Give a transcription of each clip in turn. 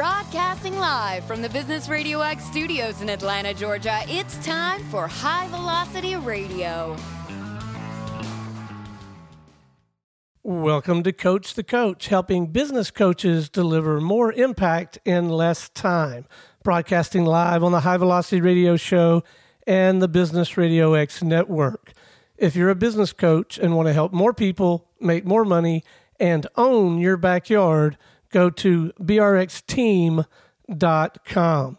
Broadcasting live from the Business Radio X studios in Atlanta, Georgia, it's time for High Velocity Radio. Welcome to Coach the Coach, helping business coaches deliver more impact in less time. Broadcasting live on the High Velocity Radio Show and the Business Radio X network. If you're a business coach and want to help more people make more money and own your backyard, go to brxteam.com.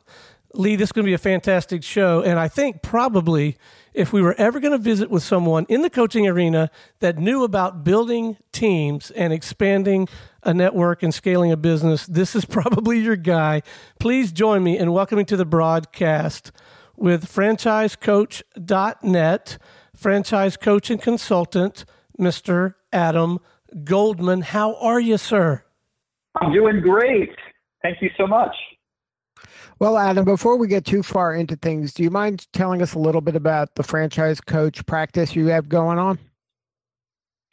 Lee, this is going to be a fantastic show. And I think probably if we were ever going to visit with someone in the coaching arena that knew about building teams and expanding a network and scaling a business, this is probably your guy. Please join me in welcoming to the broadcast with franchisecoach.net, franchise coach and consultant, Mr. Adam Goldman. How are you, sir? I'm doing great. Thank you so much. Well, Adam, before we get too far into things, do you mind telling us a little bit about the franchise coach practice you have going on?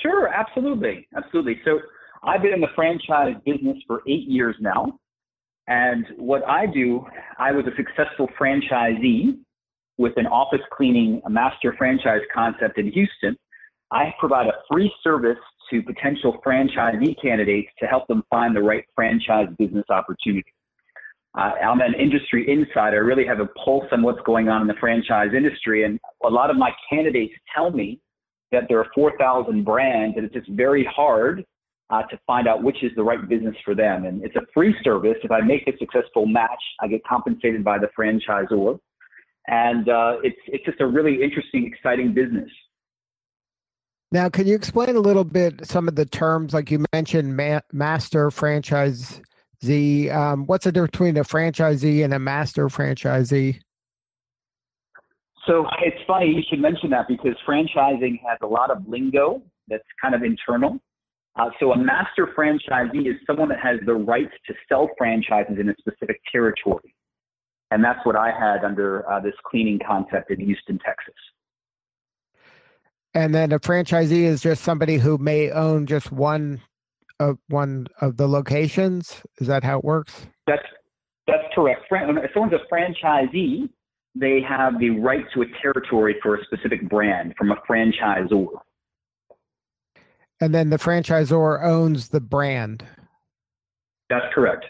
Sure, absolutely. Absolutely. So I've been in the franchise business for eight years now. And what I do, I was a successful franchisee with an office cleaning master franchise concept in Houston. I provide a free service to potential franchisee candidates to help them find the right franchise business opportunity. Uh, I'm an industry insider. I really have a pulse on what's going on in the franchise industry. And a lot of my candidates tell me that there are 4,000 brands and it's just very hard uh, to find out which is the right business for them. And it's a free service. If I make a successful match, I get compensated by the franchisor. And uh, it's, it's just a really interesting, exciting business. Now, can you explain a little bit some of the terms, like you mentioned, ma- master franchisee? Um, what's the difference between a franchisee and a master franchisee? So it's funny you should mention that because franchising has a lot of lingo that's kind of internal. Uh, so a master franchisee is someone that has the rights to sell franchises in a specific territory. And that's what I had under uh, this cleaning concept in Houston, Texas. And then a franchisee is just somebody who may own just one of one of the locations. Is that how it works? That's that's correct. Uh, if someone's a franchisee, they have the right to a territory for a specific brand from a franchisor. And then the franchisor owns the brand. That's correct.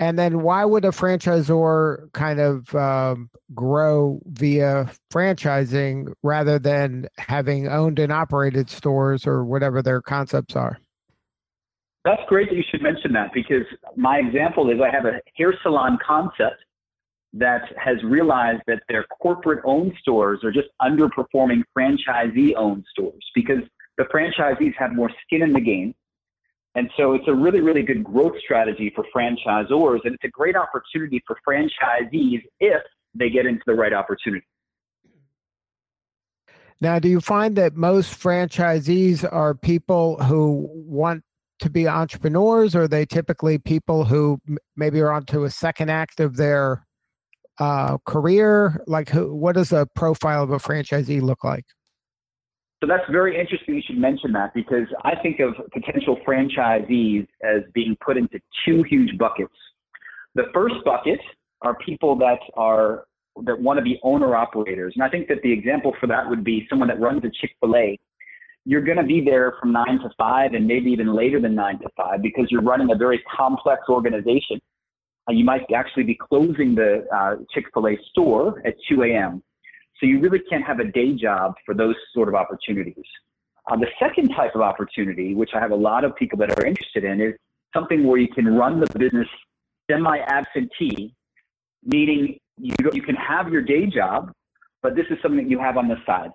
And then why would a franchisor kind of um, grow via franchising rather than having owned and operated stores or whatever their concepts are? That's great that you should mention that because my example is I have a hair salon concept that has realized that their corporate owned stores are just underperforming franchisee owned stores because the franchisees have more skin in the game and so it's a really, really good growth strategy for franchisors, and it's a great opportunity for franchisees if they get into the right opportunity. Now, do you find that most franchisees are people who want to be entrepreneurs, or are they typically people who maybe are onto a second act of their uh, career? Like, who, what does a profile of a franchisee look like? So that's very interesting you should mention that because I think of potential franchisees as being put into two huge buckets. The first bucket are people that are that want to be owner operators. And I think that the example for that would be someone that runs a Chick-fil-A. You're going to be there from 9 to 5 and maybe even later than 9 to 5 because you're running a very complex organization. You might actually be closing the uh, Chick-fil-A store at 2 a.m. So you really can't have a day job for those sort of opportunities. Uh, the second type of opportunity, which I have a lot of people that are interested in, is something where you can run the business semi-absentee, meaning you, you can have your day job, but this is something that you have on the side.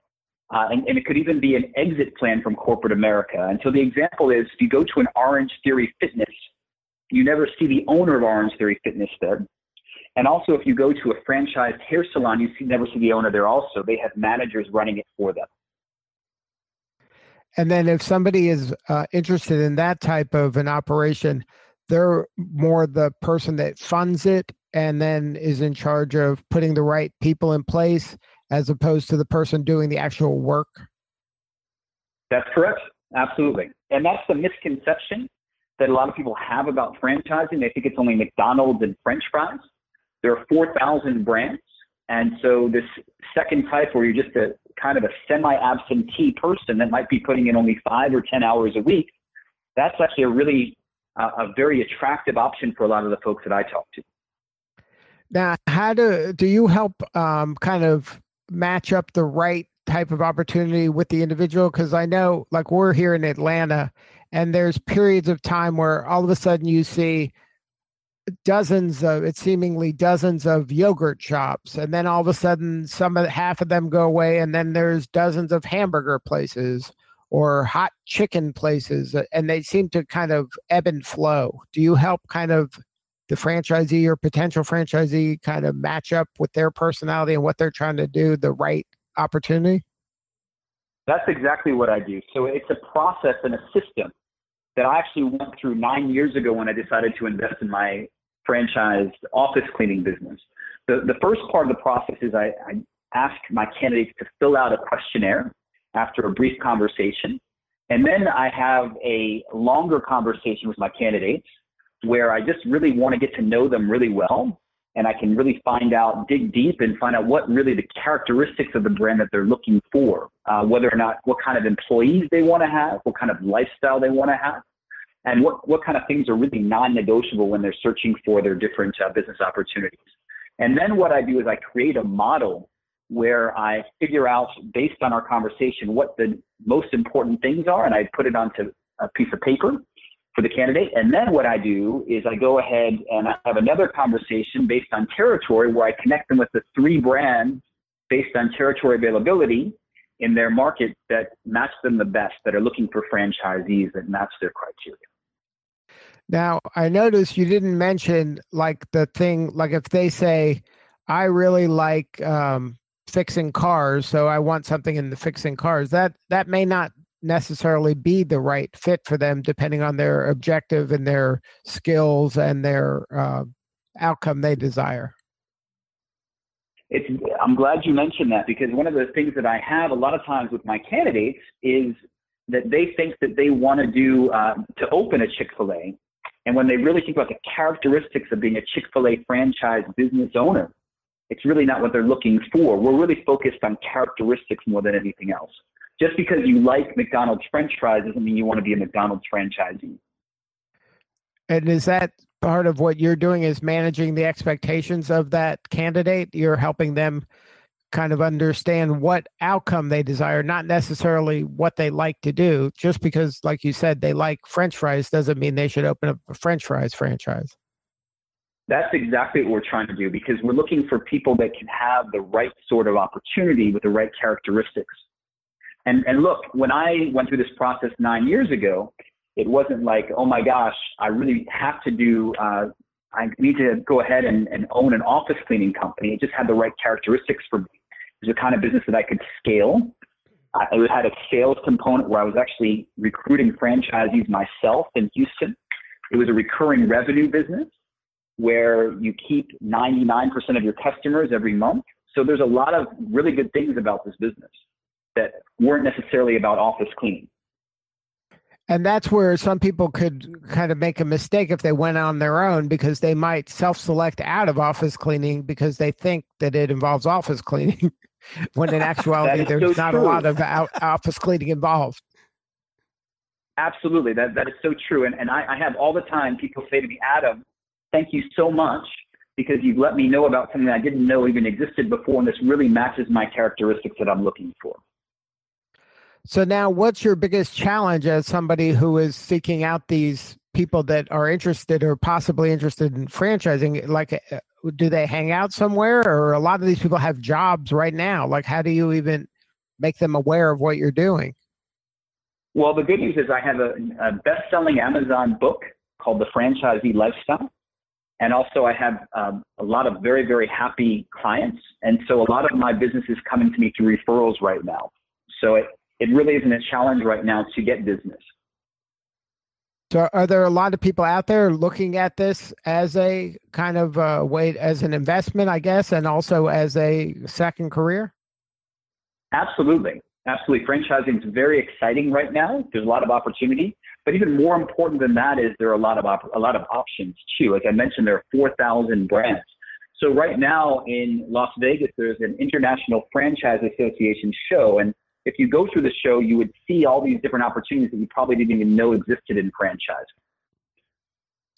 Uh, and, and, it could even be an exit plan from corporate America. And so the example is if you go to an Orange Theory Fitness, you never see the owner of Orange Theory Fitness there. And also, if you go to a franchised hair salon, you see, never see the owner there also. They have managers running it for them. And then if somebody is uh, interested in that type of an operation, they're more the person that funds it and then is in charge of putting the right people in place as opposed to the person doing the actual work. That's correct. Absolutely. And that's the misconception that a lot of people have about franchising. They think it's only McDonald's and French fries. There are 4,000 brands. And so this second type where you're just a kind of a semi-absentee person that might be putting in only five or 10 hours a week, that's actually a really uh, a very attractive option for a lot of the folks that I talk to. Now, how do do you help um, kind of match up the right type of opportunity with the individual? Because I know, like we're here in Atlanta, and there's periods of time where all of a sudden you see dozens of it's seemingly dozens of yogurt shops and then all of a sudden some of half of them go away and then there's dozens of hamburger places or hot chicken places uh, and they seem to kind of ebb and flow do you help kind of the franchisee or potential franchisee kind of match up with their personality and what they're trying to do the right opportunity that's exactly what I do. So it's a process and a system that I actually went through nine years ago when I decided to invest in my franchised office cleaning business. The, the first part of the process is I, I ask my candidates to fill out a questionnaire after a brief conversation. And then I have a longer conversation with my candidates where I just really want to get to know them really well and I can really find out, dig deep, and find out what really the characteristics of the brand that they're looking for, uh, whether or not what kind of employees they want to have, what kind of lifestyle they want to have, and what, what kind of things are really non-negotiable when they're searching for their different uh, business opportunities. And then what I do is I create a model where I figure out, based on our conversation, what the most important things are, and I put it onto a piece of paper for the candidate. And then what I do is I go ahead and I have another conversation based on territory where I connect them with the three brands based on territory availability in their market that match them the best, that are looking for franchisees that match their criteria. Now, I noticed you didn't mention like the thing, like if they say, I really like um, fixing cars, so I want something in the fixing cars, that that may not necessarily be the right fit for them depending on their objective and their skills and their uh, outcome they desire. It's i'm glad you mentioned that because one of the things that i have a lot of times with my candidates is that they think that they want to do uh, to open a chick-fil-a and when they really think about the characteristics of being a chick-fil-a franchise business owner it's really not what they're looking for we're really focused on characteristics more than anything else just because you like McDonald's French fries doesn't mean you want to be a McDonald's franchisee. And is that part of what you're doing is managing the expectations of that candidate? You're helping them kind of understand what outcome they desire, not necessarily what they like to do. Just because, like you said, they like French fries doesn't mean they should open up a French fries franchise. That's exactly what we're trying to do because we're looking for people that can have the right sort of opportunity with the right characteristics. And, and look, when I went through this process nine years ago, it wasn't like, oh my gosh, I really have to do, uh, I need to go ahead and, and own an office cleaning company. It just had the right characteristics for me. It was the kind of business that I could scale. I, it had a sales component where I was actually recruiting franchisees myself in Houston. It was a recurring revenue business where you keep 99% of your customers every month. So there's a lot of really good things about this business that weren't necessarily about office cleaning. And that's where some people could kind of make a mistake if they went on their own because they might self select out of office cleaning because they think that it involves office cleaning, when in actuality, there's so not true. a lot of out, office cleaning involved. Absolutely. That, that is so true. And, and I, I have all the time people say to me, Adam, thank you so much because you've let me know about something I didn't know even existed before, and this really matches my characteristics that I'm looking for. So now what's your biggest challenge as somebody who is seeking out these people that are interested or possibly interested in franchising? Like, uh, do they hang out somewhere or a lot of these people have jobs right now? Like, how do you even make them aware of what you're doing? Well, the good news is I have a, a best-selling Amazon book called The Franchisee Lifestyle. And also I have um, a lot of very, very happy clients. And so a lot of my business is coming to me through referrals right now. So it, it really isn't a challenge right now to get business. So, are there a lot of people out there looking at this as a kind of uh, way, as an investment, I guess, and also as a second career? Absolutely. Absolutely. Franchising is very exciting right now. There's a lot of opportunity. But even more important than that is there are a lot of op- a lot of options too. As I mentioned, there are 4,000 brands. So right now in Las Vegas, there's an International Franchise Association show, and if you go through the show, you would see all these different opportunities that you probably didn't even know existed in franchise.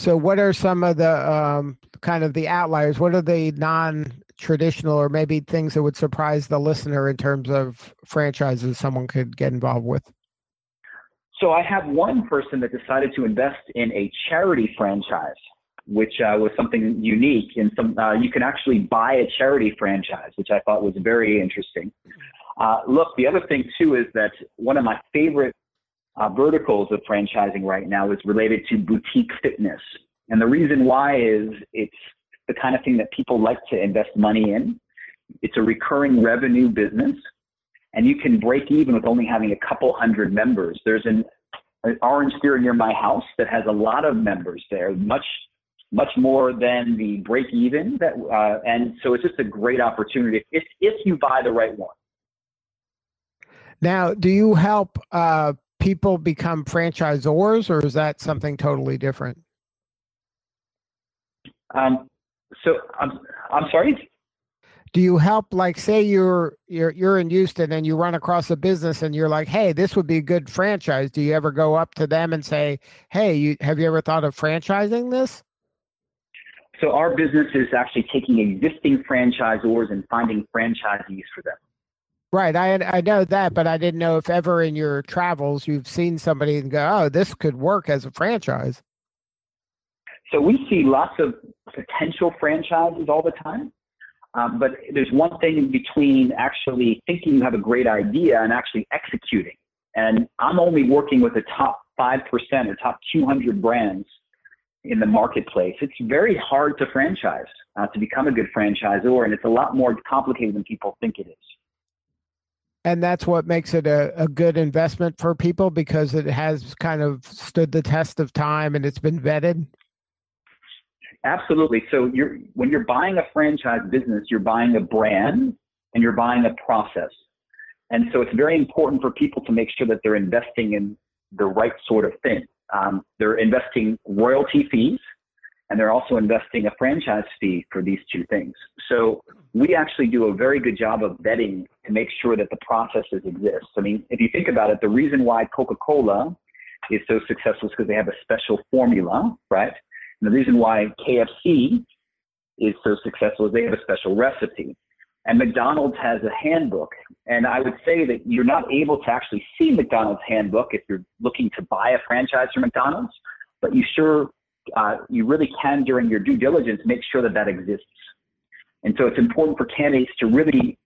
So, what are some of the um, kind of the outliers? What are the non-traditional, or maybe things that would surprise the listener in terms of franchises someone could get involved with? So, I have one person that decided to invest in a charity franchise, which uh, was something unique. And some uh, you can actually buy a charity franchise, which I thought was very interesting. Uh, look, the other thing too is that one of my favorite uh, verticals of franchising right now is related to boutique fitness. And the reason why is it's the kind of thing that people like to invest money in. It's a recurring revenue business, and you can break even with only having a couple hundred members. There's an, an Orange Theory near my house that has a lot of members there, much much more than the break even that uh, and so it's just a great opportunity if if you buy the right one now do you help uh, people become franchisors, or is that something totally different? Um, so I'm I'm sorry. Do you help like say you're you're you're in Houston and you run across a business and you're like, hey, this would be a good franchise. Do you ever go up to them and say, hey, you have you ever thought of franchising this? So our business is actually taking existing franchisors and finding franchisees for them. Right, I I know that, but I didn't know if ever in your travels you've seen somebody and go, "Oh, this could work as a franchise." So we see lots of potential franchises all the time, um, but there's one thing in between actually thinking you have a great idea and actually executing. And I'm only working with the top five percent or top 200 brands in the marketplace. It's very hard to franchise uh, to become a good franchisor, and it's a lot more complicated than people think it is and that's what makes it a, a good investment for people because it has kind of stood the test of time and it's been vetted. Absolutely. So you're when you're buying a franchise business you're buying a brand and you're buying a process. And so it's very important for people to make sure that they're investing in the right sort of thing. Um, they're investing royalty fees and they're also investing a franchise fee for these two things. So we actually do a very good job of vetting to make sure that the processes exist. I mean, if you think about it, the reason why Coca-Cola is so successful is because they have a special formula, right? And the reason why KFC is so successful is they have a special recipe. And McDonald's has a handbook. And I would say that you're not able to actually see McDonald's handbook if you're looking to buy a franchise from McDonald's, but you sure uh, you really can, during your due diligence, make sure that that exists. And so it's important for candidates to really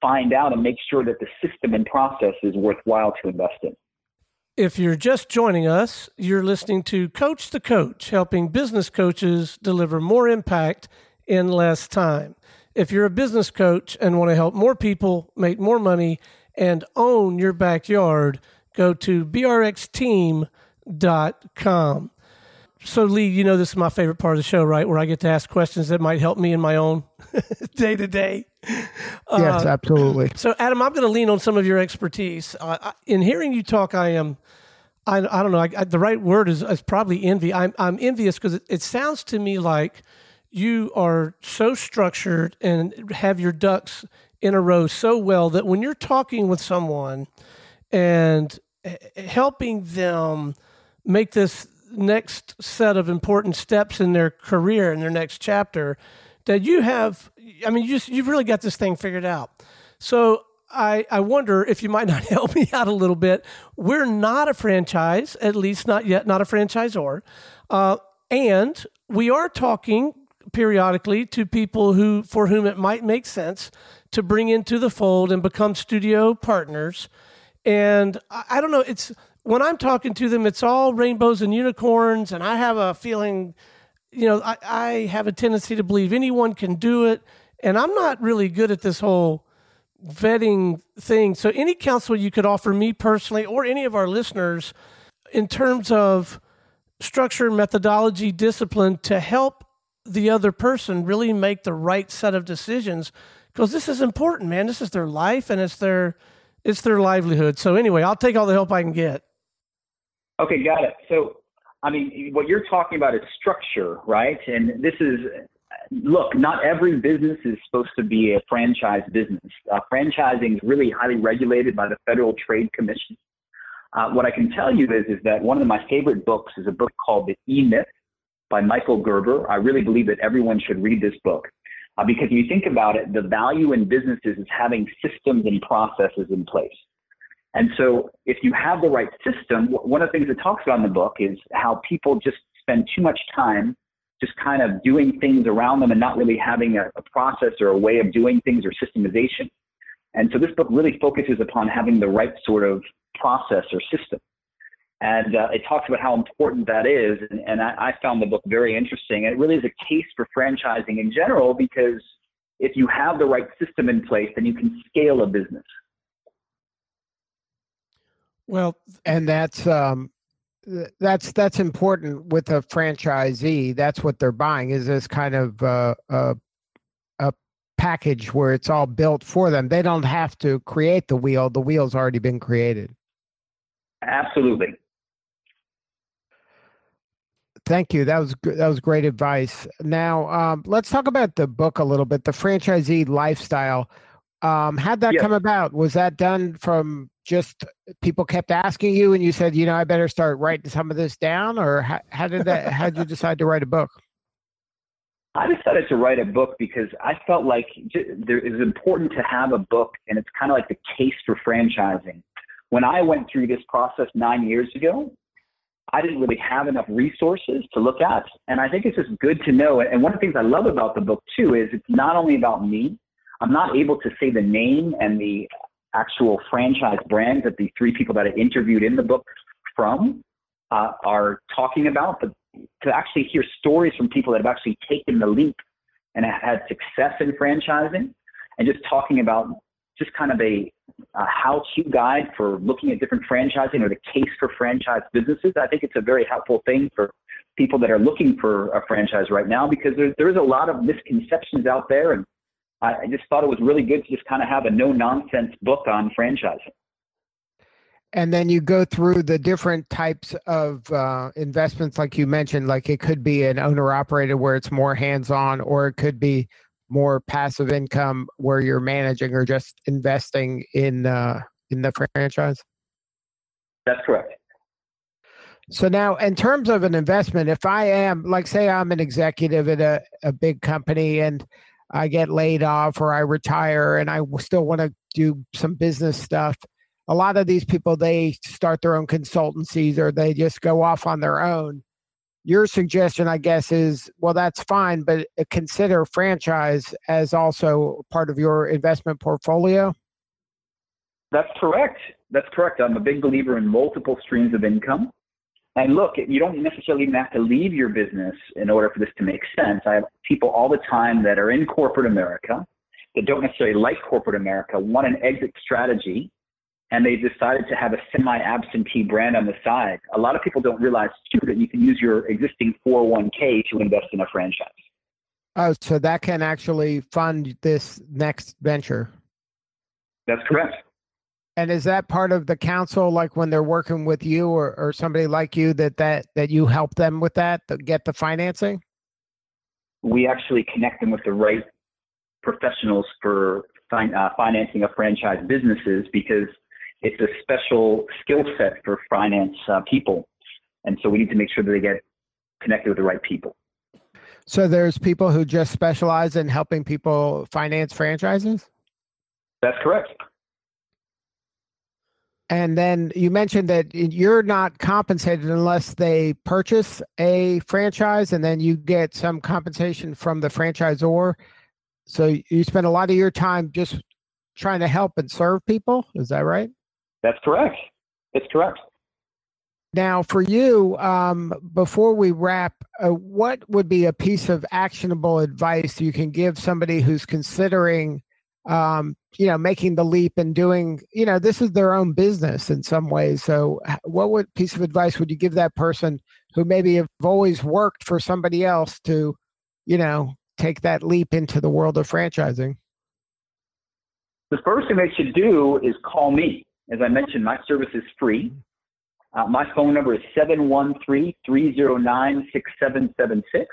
find out and make sure that the system and process is worthwhile to invest in. If you're just joining us, you're listening to Coach the Coach, helping business coaches deliver more impact in less time. If you're a business coach and want to help more people make more money and own your backyard, go to brxteam.com. So, Lee, you know this is my favorite part of the show, right? Where I get to ask questions that might help me in my own day to day. Yes, absolutely. So, Adam, I'm going to lean on some of your expertise. Uh, in hearing you talk, I am, I, I don't know, I, I, the right word is, is probably envy. I'm, I'm envious because it, it sounds to me like you are so structured and have your ducks in a row so well that when you're talking with someone and helping them make this next set of important steps in their career in their next chapter that you have i mean you just you've really got this thing figured out so I, I wonder if you might not help me out a little bit. We're not a franchise, at least not yet, not a franchisor. Uh, and we are talking periodically to people who for whom it might make sense to bring into the fold and become studio partners. And I, I don't know, it's when I'm talking to them, it's all rainbows and unicorns, and I have a feeling, you know, I, I have a tendency to believe anyone can do it, and I'm not really good at this whole vetting thing. So, any counsel you could offer me personally or any of our listeners in terms of structure, methodology, discipline to help the other person really make the right set of decisions, because this is important, man. This is their life and it's their it's their livelihood. So anyway, I'll take all the help I can get. Okay, got it. So, I mean, what you're talking about is structure, right? And this is, look, not every business is supposed to be a franchise business. Uh, franchising is really highly regulated by the Federal Trade Commission. Uh, what I can tell you is, is that one of my favorite books is a book called The E Myth by Michael Gerber. I really believe that everyone should read this book. Uh, because if you think about it, the value in businesses is having systems and processes in place. And so if you have the right system, one of the things it talks about in the book is how people just spend too much time just kind of doing things around them and not really having a, a process or a way of doing things or systemization. And so this book really focuses upon having the right sort of process or system. And uh, it talks about how important that is. And, and I, I, found the book very interesting. It really is a case for franchising in general because if you have the right system in place, then you can scale a business. Well, and that's um, that's that's important with a franchisee. That's what they're buying is this kind of uh, a a package where it's all built for them. They don't have to create the wheel. The wheel's already been created. Absolutely. Thank you. That was that was great advice. Now, um, let's talk about the book a little bit. The franchisee lifestyle. Um, how'd that yes. come about? Was that done from just people kept asking you, and you said, you know, I better start writing some of this down, or how, how did that? how did you decide to write a book? I decided to write a book because I felt like there is important to have a book, and it's kind of like the case for franchising. When I went through this process nine years ago, I didn't really have enough resources to look at. And I think it's just good to know. And one of the things I love about the book too is it's not only about me. I'm not able to say the name and the actual franchise brands that the three people that I interviewed in the book from uh, are talking about, but to actually hear stories from people that have actually taken the leap and had success in franchising and just talking about just kind of a, a how-to guide for looking at different franchising or the case for franchise businesses. I think it's a very helpful thing for people that are looking for a franchise right now because there, there is a lot of misconceptions out there. And I, I just thought it was really good to just kind of have a no-nonsense book on franchising. And then you go through the different types of uh, investments, like you mentioned, like it could be an owner operated where it's more hands on, or it could be more passive income where you're managing or just investing in uh, in the franchise? That's correct. So now, in terms of an investment, if I am, like, say, I'm an executive at a, a big company and I get laid off or I retire and I still want to do some business stuff, a lot of these people they start their own consultancies or they just go off on their own your suggestion, I guess, is well, that's fine, but uh, consider franchise as also part of your investment portfolio. That's correct. That's correct. I'm a big believer in multiple streams of income. And look, you don't necessarily even have to leave your business in order for this to make sense. I have people all the time that are in corporate America that don't necessarily like corporate America, want an exit strategy, and they've decided to have a semi-absentee brand on the side. A lot of people don't realize too that you can use your existing 401k to invest in a franchise. Oh, so that can actually fund this next venture. That's correct. And is that part of the counsel, like when they're working with you or, or somebody like you, that that that you help them with that to get the financing? We actually connect them with the right professionals for fin- uh, financing of franchise businesses because it's a special skill set for finance uh, people. And so we need to make sure that they get connected with the right people. So there's people who just specialize in helping people finance franchises? That's correct. And then you mentioned that you're not compensated unless they purchase a franchise and then you get some compensation from the franchisor. So you spend a lot of your time just trying to help and serve people. Is that right? That's correct. It's correct. Now, for you, um, before we wrap, uh, what would be a piece of actionable advice you can give somebody who's considering, um, you know, making the leap and doing, you know, this is their own business in some ways. So, what would piece of advice would you give that person who maybe have always worked for somebody else to, you know, take that leap into the world of franchising? The first thing they should do is call me. As I mentioned, my service is free. Uh, my phone number is 713 309 6776.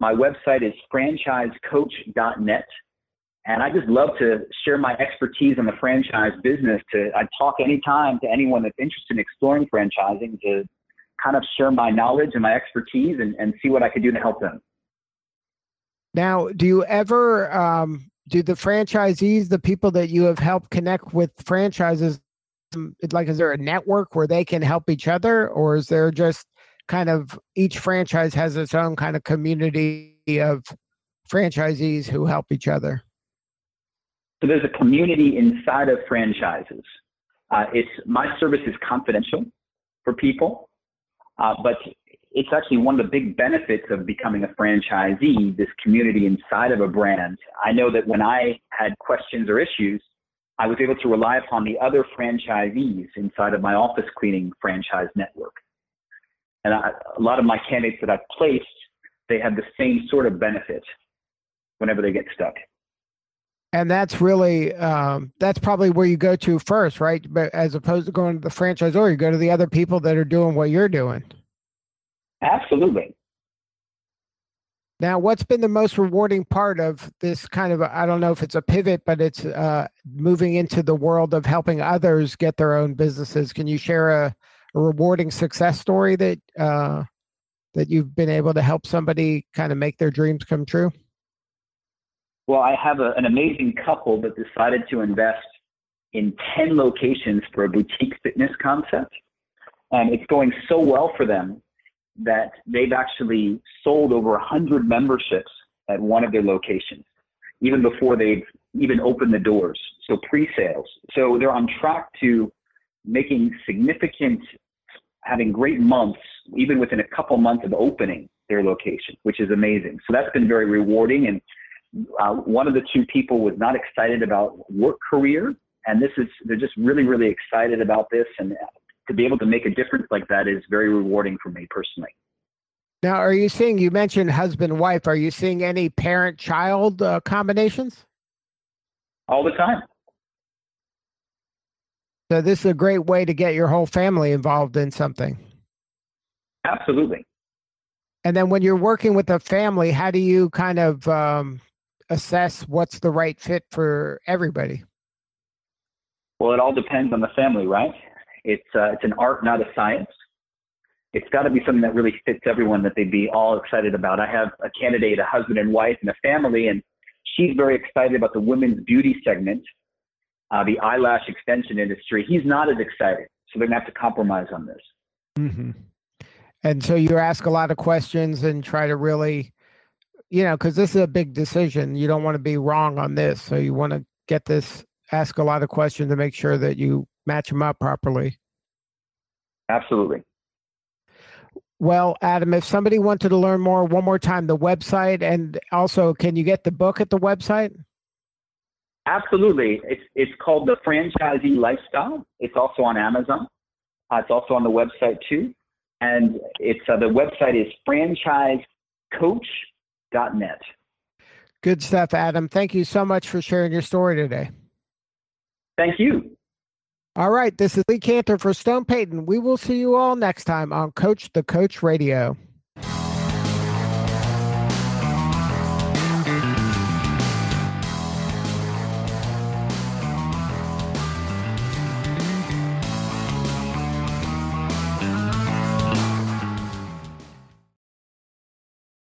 My website is franchisecoach.net. And I just love to share my expertise in the franchise business. To I talk anytime to anyone that's interested in exploring franchising to kind of share my knowledge and my expertise and, and see what I can do to help them. Now, do you ever um, do the franchisees, the people that you have helped connect with franchises, um, like is there a network where they can help each other, or is there just kind of each franchise has its own kind of community of franchisees who help each other? So there's a community inside of franchises. Uh, it's my service is confidential for people, uh, but it's actually one of the big benefits of becoming a franchisee. This community inside of a brand. I know that when I had questions or issues, I was able to rely upon the other franchisees inside of my office cleaning franchise network. And I, a lot of my candidates that I've placed, they have the same sort of benefit whenever they get stuck and that's really um, that's probably where you go to first, right? But as opposed to going to the franchisor, you go to the other people that are doing what you're doing. Absolutely. Now, what's been the most rewarding part of this kind of I don't know if it's a pivot, but it's uh, moving into the world of helping others get their own businesses. Can you share a, a rewarding success story that uh, that you've been able to help somebody kind of make their dreams come true? Well, I have a, an amazing couple that decided to invest in 10 locations for a boutique fitness concept. And it's going so well for them that they've actually sold over 100 memberships at one of their locations, even before they've even opened the doors. So pre sales. So they're on track to making significant, having great months, even within a couple months of opening their location, which is amazing. So that's been very rewarding. And uh, one of the two people was not excited about work career, and this is they're just really really excited about this, and to be able to make a difference like that is very rewarding for me personally. Now, are you seeing? You mentioned husband wife. Are you seeing any parent child uh, combinations? All the time. So this is a great way to get your whole family involved in something. Absolutely. And then when you're working with a family, how do you kind of um, assess what's the right fit for everybody? Well, it all depends on the family, right? It's uh, it's an art, not a science. It's got to be something that really fits everyone that they'd be all excited about. I have a candidate, a husband and wife, and a family, and she's very excited about the women's beauty segment, uh, the eyelash extension industry. He's not as excited, so they're gonna have to compromise on this. Mm-hmm. And so you ask a lot of questions and try to really you know, because this is a big decision. You don't want to be wrong on this. So you want to get this, ask a lot of questions to make sure that you match them up properly. Absolutely. Well, Adam, if somebody wanted to learn more, one more time, the website, and also, can you get the book at the website? Absolutely. It's it's called the Franchisee Lifestyle. It's also on Amazon. Uh, it's also on the website too, and it's uh, the website is Franchise Coach net. Good stuff, Adam. Thank you so much for sharing your story today. Thank you. All right, this is Lee Kantor for Stone Payton. We will see you all next time on Coach the Coach Radio.